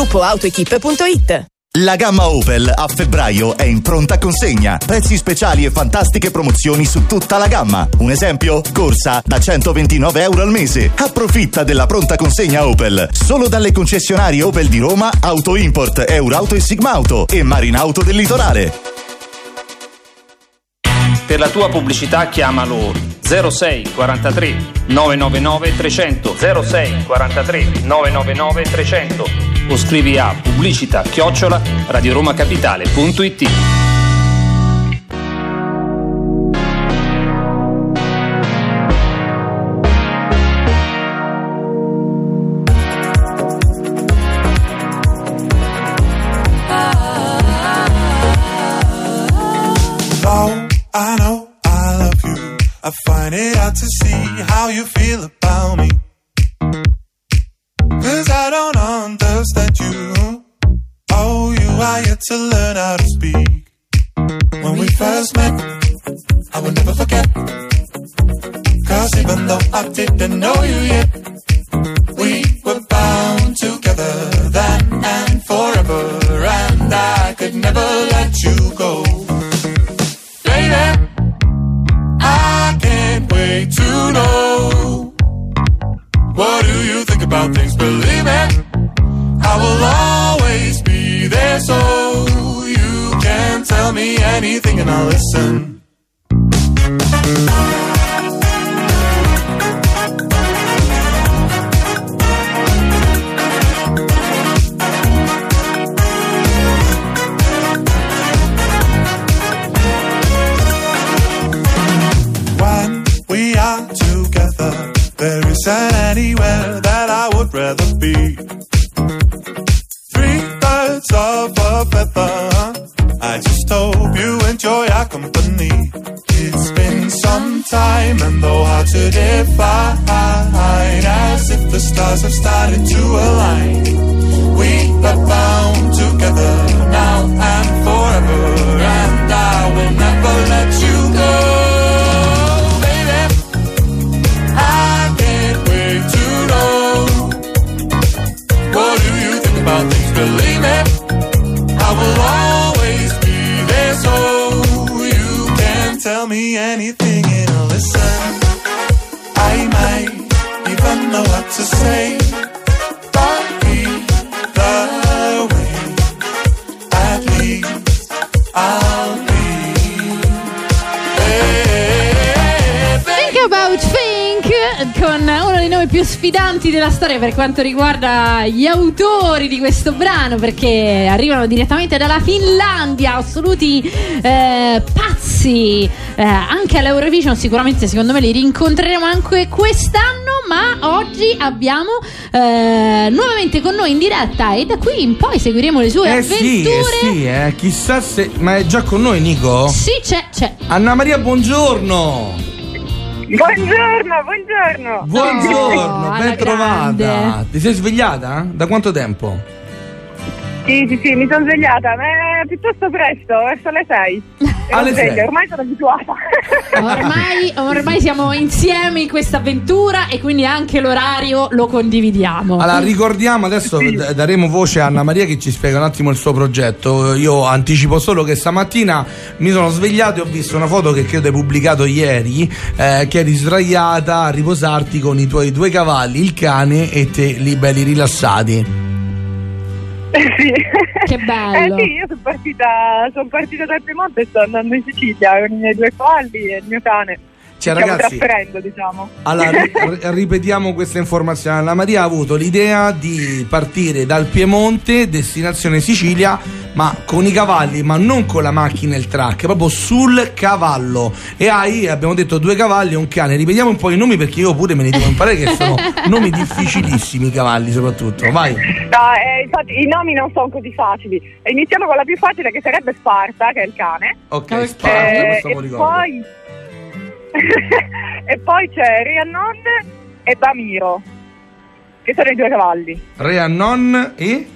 www.gruppoautoequip.it La gamma Opel a febbraio è in pronta consegna. Prezzi speciali e fantastiche promozioni su tutta la gamma. Un esempio? Corsa da 129 euro al mese. Approfitta della pronta consegna Opel. Solo dalle concessionarie Opel di Roma, Auto Import, Eurauto e Sigmauto e Marinauto del Litorale. Per la tua pubblicità chiamalo 06 43 999 300 06 43 999 300 o scrivi a pubblicità chiocciola radioromacapitale.it I know I love you, I find it hard to see how you feel about me. Cause I don't understand you. Oh, you are yet to learn how to speak. When we first met, I will never forget. Cause even though I didn't know you yet, we were bound together then and forever. And I could never let you go. What do you think about things? Believe me, I will always be there so you can tell me anything and I'll listen. Define, as if the stars have started to align. We are bound together now and sfidanti della storia per quanto riguarda gli autori di questo brano perché arrivano direttamente dalla Finlandia, assoluti eh, pazzi. Eh, anche all'Eurovision sicuramente secondo me li rincontreremo anche quest'anno, ma oggi abbiamo eh, nuovamente con noi in diretta e da qui in poi seguiremo le sue Eh sì, avventure. eh sì, eh. Chissà se. Ma è già con noi, Nico? Sì, c'è, c'è. Anna Maria, buongiorno. Buongiorno, buongiorno. Buongiorno, alla ben trovata. grande. Ti sei svegliata? Da quanto tempo? Sì, sì, sì, mi sono svegliata, ma è piuttosto presto, verso le 6. Alle sei. Ormai sono abituata. (laughs) Ormai, ormai siamo insieme in questa avventura e quindi anche l'orario lo condividiamo. Allora, ricordiamo adesso d- daremo voce a Anna Maria che ci spiega un attimo il suo progetto. Io anticipo solo che stamattina mi sono svegliato e ho visto una foto che credo hai pubblicato ieri, eh, che eri sdraiata a riposarti con i tuoi due cavalli, il cane e te lì belli rilassati. (laughs) sì. Che bello. Eh sì, io sono partita, sono partita dal Piemonte e sto andando in Sicilia con i miei due cavalli e il mio cane. Cioè, ragazzi- diciamo. Allora, ri- (laughs) ri- ripetiamo questa informazione. Anna Maria ha avuto l'idea di partire dal Piemonte, destinazione Sicilia, ma con i cavalli, ma non con la macchina e il track, proprio sul cavallo. E hai, abbiamo detto, due cavalli e un cane. Ripetiamo un po' i nomi perché io pure me ne devo imparare che sono nomi difficilissimi i cavalli soprattutto. Vai. No, eh, infatti i nomi non sono così facili. Iniziamo con la più facile che sarebbe Sparta, che è il cane. Ok, Sparta, Eh, questo lo e ricordo. poi e poi c'è Rhiannon e Bamiro, che sono i due cavalli. Rhiannon e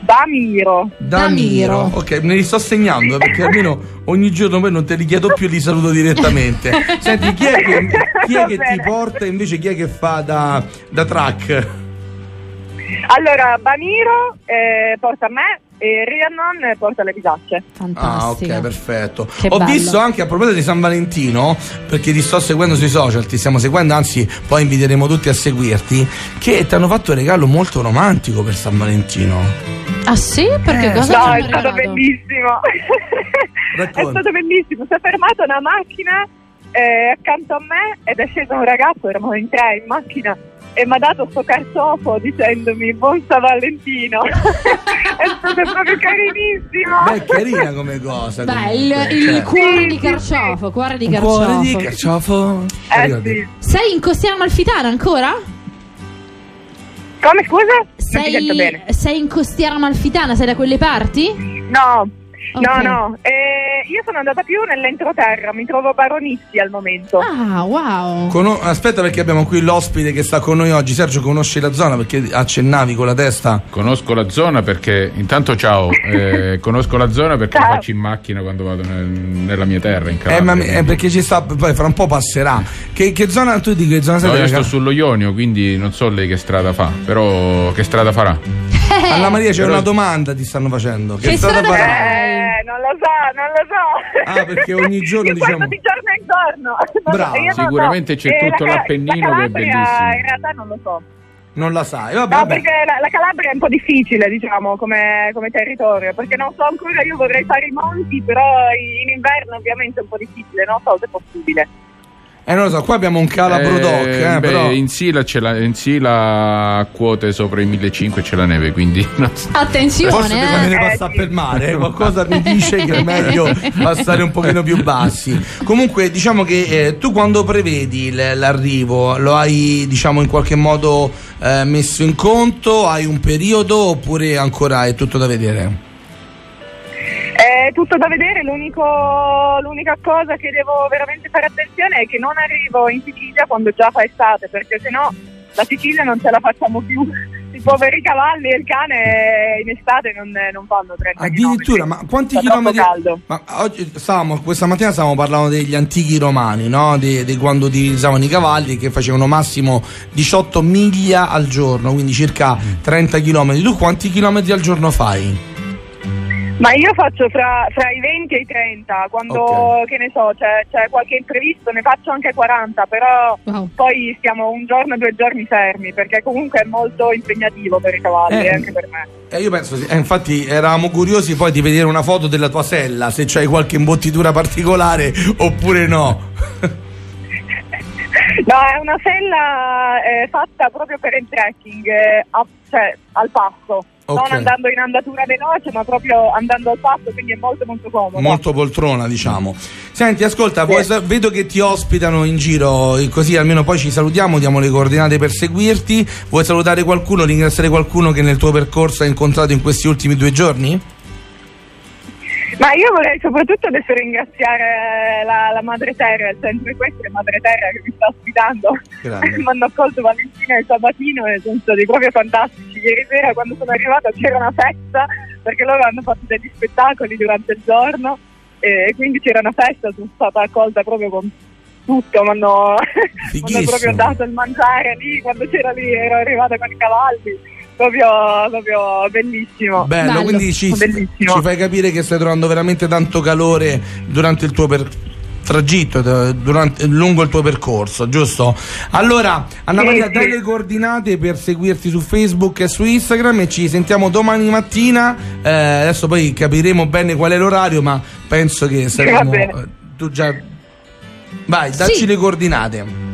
Bamiro. Damiro. Ok, me li sto segnando perché almeno ogni giorno poi non te li chiedo più e li saluto direttamente. (laughs) Senti, chi è che, chi è che ti porta invece chi è che fa da, da track? Allora, Baniro eh, porta me e Rhiannon porta le bisacce. Ah, ok, perfetto. Che Ho bello. visto anche a proposito di San Valentino, perché ti sto seguendo sui social, ti stiamo seguendo, anzi, poi inviteremo tutti a seguirti, che ti hanno fatto un regalo molto romantico per San Valentino. Ah sì? Perché Eh, cosa No, è stato regalato? bellissimo. (laughs) è stato bellissimo. Si è fermata una macchina eh, accanto a me ed è sceso un ragazzo, eravamo in tre in macchina. E mi ha dato sto carciofo dicendomi buon San Valentino. (laughs) è stato proprio carinissimo. Beh, è carina come cosa. Beh, il, il cioè. cuore di carciofo, cuore di carciofo. cuore di carciofo. Eh, Sei in Costiera Amalfitana ancora? Come scusa? Sei, sei in Costiera Amalfitana? Sei da quelle parti? No, Ok. no, no. Eh, io sono andata più nell'entroterra, mi trovo a Baronissi al momento. Ah, wow. Cono- Aspetta perché abbiamo qui l'ospite che sta con noi oggi. Sergio, conosci la zona perché accennavi con la testa. Conosco la zona perché, intanto ciao, (laughs) eh, conosco la zona perché Ciao. lo faccio in macchina quando vado nel- nella mia terra, in Eh, Calabria. ma eh, perché ci sta, poi fra un po' passerà. Che, che zona tu di che zona sei? No, io sto sullo Ionio, quindi non so lei che strada fa, però che strada farà? Anna Maria, c'è Però- una domanda ti stanno facendo. Che, Che strada strada farà? Eh, non lo so, non lo so. Ah, perché ogni (laughs) giorno, diciamo- di giorno in giorno. Bravo. Sicuramente so. c'è Eh, tutto la l'Appennino la che è bellissimo. In realtà non lo so. Non la sai. Vabbè, No, vabbè. perché la, la Calabria è un po' difficile, diciamo, come, come territorio, perché non so ancora, io vorrei fare i monti, però in inverno ovviamente è un po' difficile, non so se è possibile. Eh, non lo so, qua abbiamo un calabro Eh, doc, eh, beh, però. in Sila c'è la, in Sila a quote sopra i 1500 c'è la neve, quindi. (laughs) Attenzione, Forse eh. di passare per mare, eh, qualcosa mi dice che è (laughs) meglio passare un pochino più bassi. Comunque, diciamo che eh, tu quando prevedi l- l'arrivo, lo hai diciamo in qualche modo eh, messo in conto? Hai un periodo oppure ancora è tutto da vedere? È tutto da vedere, l'unica cosa che devo veramente fare attenzione è che non arrivo in Sicilia quando già fa estate, perché sennò la Sicilia non ce la facciamo più. I poveri cavalli e il cane in estate non, non fanno 30 Addirittura, ma quanti chilometri? caldo. Ma oggi stavamo, questa mattina stavamo parlando degli antichi romani, no? Di, di quando utilizzavano i cavalli che facevano massimo 18 miglia al giorno, quindi circa 30 km. Tu quanti chilometri al giorno fai? Ma io faccio fra, fra i 20 e i 30, quando che ne so, c'è, c'è qualche imprevisto, ne faccio anche 40, però poi stiamo un giorno, due giorni fermi, perché comunque è molto impegnativo per i cavalli Eh, e anche per me. Eh, io penso, sì. Eh, infatti eravamo curiosi poi di vedere una foto della tua sella, se c'hai qualche imbottitura particolare oppure no. (laughs) No, è una sella eh, fatta proprio per il trekking, eh, a- cioè al passo. Ok. Non andando in andatura veloce, ma proprio andando al passo, quindi è molto molto comodo. Molto poltrona, diciamo. Senti, ascolta, vuoi sa- vedo che ti ospitano in giro, eh, così almeno poi ci salutiamo, diamo le coordinate per seguirti. Vuoi salutare qualcuno, ringraziare qualcuno che nel tuo percorso hai incontrato in questi ultimi due giorni? Ma io vorrei soprattutto adesso ringraziare la, la Madre Terra, il centro equestre Madre Terra che mi sta ospitando. (laughs) Mi hanno accolto Valentina e Sabatino e sono stati proprio fantastici. Ieri sera quando sono arrivata c'era una festa perché loro hanno fatto degli spettacoli durante il giorno e quindi c'era una festa, sono stata accolta proprio con tutto, mi hanno (laughs) proprio dato il mangiare lì, quando c'era lì ero arrivata con i cavalli. Proprio, proprio bellissimo. Bello, quindi ci, bellissimo. ci fai capire che stai trovando veramente tanto calore durante il tuo per- tragitto, eh, durante- lungo il tuo percorso, giusto? Allora, Anna Maria, dai le coordinate per seguirti su Facebook e su Instagram e ci sentiamo domani mattina. Eh, adesso poi capiremo bene qual è l'orario, ma penso che saremo. eh, tu già. Vai, dacci Sì. le coordinate.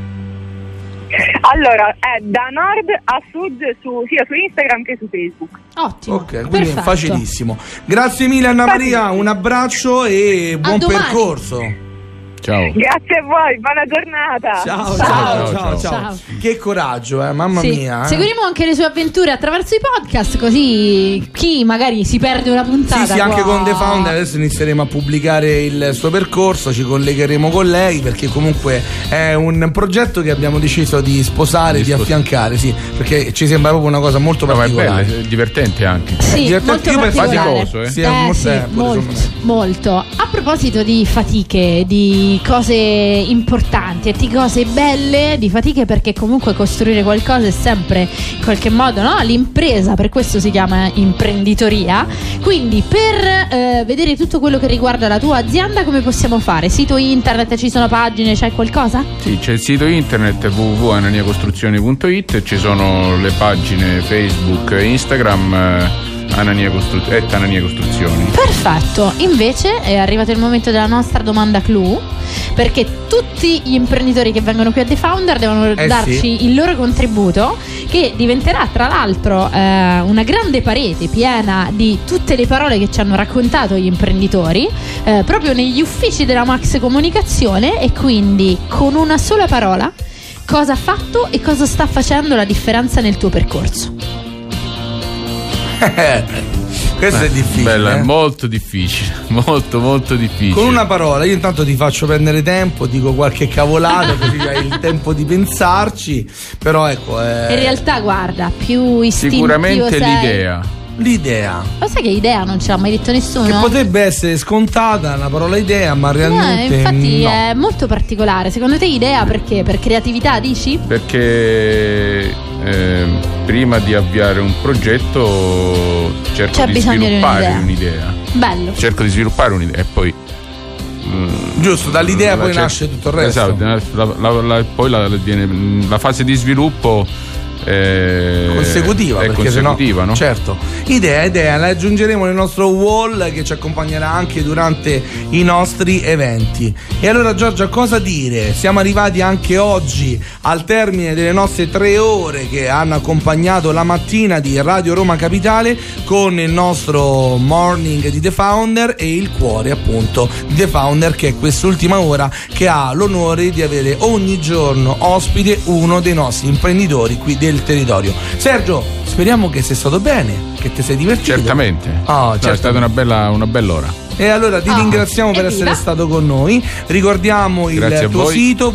Allora, è da nord a sud su- sia su Instagram che su Facebook. Ottimo. Ok, quindi è facilissimo. Grazie mille Anna Maria, un abbraccio e buon domani. percorso. Ciao. Grazie a voi, buona giornata. Ciao, ciao, ciao, ciao. Che coraggio, eh, mamma Sì. mia. eh. Seguiremo anche le sue avventure attraverso i podcast, così chi magari si perde una puntata. Sì, sì, anche con The Found adesso inizieremo a pubblicare il suo percorso, ci collegheremo con lei perché comunque è un progetto che abbiamo deciso di sposare, di, affiancare, sì, perché ci sembra proprio una cosa molto No, ma è particolare. bello, è divertente anche. Sì, Divertente, molto io. Faticoso, eh? Sì, Eh, molto- sì, molto, molto. A proposito di fatiche, di cose importanti e di cose belle, di fatiche, perché comunque costruire qualcosa è sempre in qualche modo no? l'impresa, per questo si chiama imprenditoria. Quindi per eh, vedere tutto quello che riguarda la tua azienda, come possiamo fare? Sito internet, ci sono pagine, c'è qualcosa? Sì, c'è il sito internet www.ananiacostruzioni.it, ci sono le pagine Facebook e Instagram. eh, Anania Costru- et Anania Costruzioni. Perfetto, invece è arrivato il momento della nostra domanda clou, perché tutti gli imprenditori che vengono qui a The Founder devono Eh darci sì. il loro contributo, che diventerà tra l'altro eh, una grande parete piena di tutte le parole che ci hanno raccontato gli imprenditori, eh, proprio negli uffici della Max Comunicazione e quindi con una sola parola cosa ha fatto e cosa sta facendo la differenza nel tuo percorso. Questo è difficile. Bella, eh. molto difficile, (laughs) molto molto difficile. Con una parola, io intanto ti faccio prendere tempo, dico qualche cavolata (laughs) così hai il tempo di pensarci, però ecco... eh, In realtà, guarda, più istintivo Sicuramente sei- l'idea. L'idea. Lo sai che idea non ce l'ha mai detto nessuno? Che potrebbe essere scontata la parola idea, ma No, realmente infatti no. è molto particolare. Secondo te idea perché? Per creatività dici? Perché ehm, prima di avviare un progetto cerco C'è di bisogno di sviluppare un'idea. un'idea. Bello. Cerco di sviluppare un'idea e poi. mm, Giusto, dall'idea la poi cer- nasce tutto il resto. Esatto, la- la- la- poi la, viene- la fase di sviluppo eh, consecutiva è perché consecutiva, sennò, no? certo. Idea idea. La aggiungeremo nel nostro wall che ci accompagnerà anche durante i nostri eventi. E allora Giorgia cosa dire? Siamo arrivati anche oggi al termine delle nostre tre ore che hanno accompagnato la mattina di Radio Roma Capitale con il nostro morning di The Founder e il cuore appunto di The Founder che è quest'ultima ora che ha l'onore di avere ogni giorno ospite uno dei nostri imprenditori qui del territorio. Sergio, speriamo che sia stato bene, che ti sei divertito. Certamente. Ah, No, certo. È stata una bella, una bella ora. E allora ti Ah, ringraziamo per essere stato con noi. Ricordiamo Grazie il a tuo voi. sito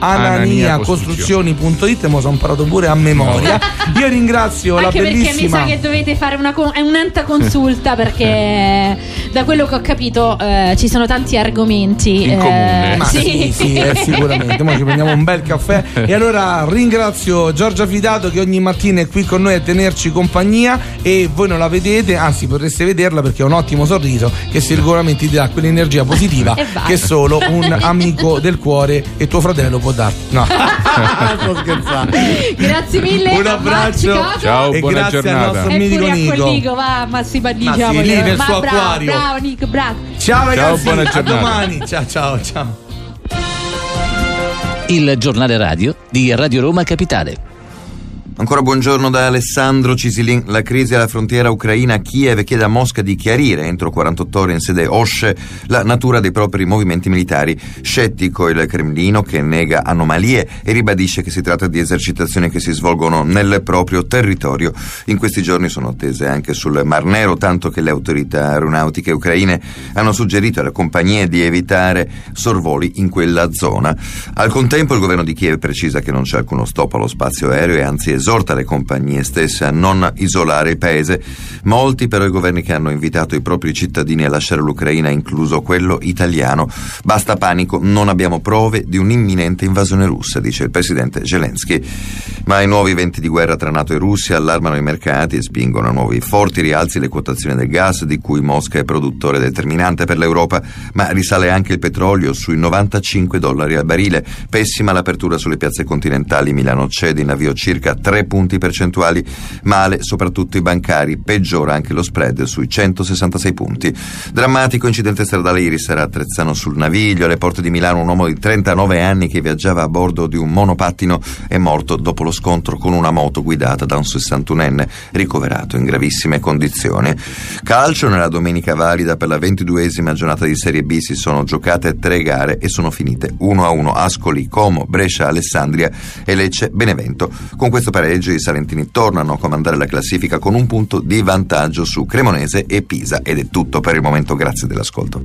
www.ananiacostruzioni.it, ma sono imparato pure a memoria. (laughs) Io ringrazio la Anche perché mi bellissima sa che dovete fare una con- un'anta consulta perché (laughs) da quello che ho capito eh, ci sono tanti argomenti. In eh, comune. Ma sì, sì, eh, (laughs) sicuramente. Ora ci prendiamo un bel caffè. E allora ringrazio Giorgia Fidato che ogni mattina è qui con noi a tenerci compagnia. E voi non la vedete, anzi potreste vederla perché ha un ottimo sorriso che sicuramente ti dà quell'energia positiva che solo un amico del cuore e tuo fratello può darti. No, sto (laughs) scherzando. Grazie mille. Un abbraccio. Ciao, E buona grazie giornata. al nostro E a quel Nico. Nico, va, ma si Ma diciamo sì, lì nel ma suo bravo, acquario. bravo Nick, bravo. Ciao ragazzi, buona a giornata. domani. Ciao, ciao, ciao. Il giornale radio di Radio Roma Capitale. Ancora buongiorno da Alessandro Cisilin. La crisi alla frontiera ucraina Kiev chiede a Mosca di chiarire entro 48 ore in sede OSCE la natura dei propri movimenti militari. Scettico il Cremlino che nega anomalie e ribadisce che si tratta di esercitazioni che si svolgono nel proprio territorio. In questi giorni sono attese anche sul Mar Nero, tanto che le autorità aeronautiche ucraine hanno suggerito alle compagnie di evitare sorvoli in quella zona. Al contempo il governo di Kiev precisa che non c'è alcuno stop allo spazio aereo e anzi esorta le compagnie stesse a non isolare il paese. Molti però i governi che hanno invitato i propri cittadini a lasciare l'Ucraina, incluso quello italiano. Basta panico, non abbiamo prove di un'imminente invasione russa, dice il presidente Zelensky. Ma i nuovi venti di guerra tra NATO e Russia allarmano i mercati e spingono a nuovi forti rialzi le quotazioni del gas, di cui Mosca è produttore determinante per l'Europa, ma risale anche il petrolio sui 95 dollari al barile. Pessima l'apertura sulle piazze continentali. Milano cede in avvio circa 3 punti percentuali. Male soprattutto i bancari. Peggiora anche lo spread sui 166 punti. Drammatico incidente stradale ieri sera a Trezzano sul Naviglio. Alle porte di Milano un uomo di 39 anni che viaggiava a bordo di un monopattino è morto dopo lo scontro con una moto guidata da un 61enne ricoverato in gravissime condizioni. Calcio nella domenica valida per la 22esima giornata di Serie B si sono giocate tre gare e sono finite 1-1 Ascoli, Como, Brescia, Alessandria e Lecce, Benevento. Con questo pareggio i salentini tornano a comandare la classifica con un punto di vantaggio su Cremonese e Pisa ed è tutto per il momento, grazie dell'ascolto.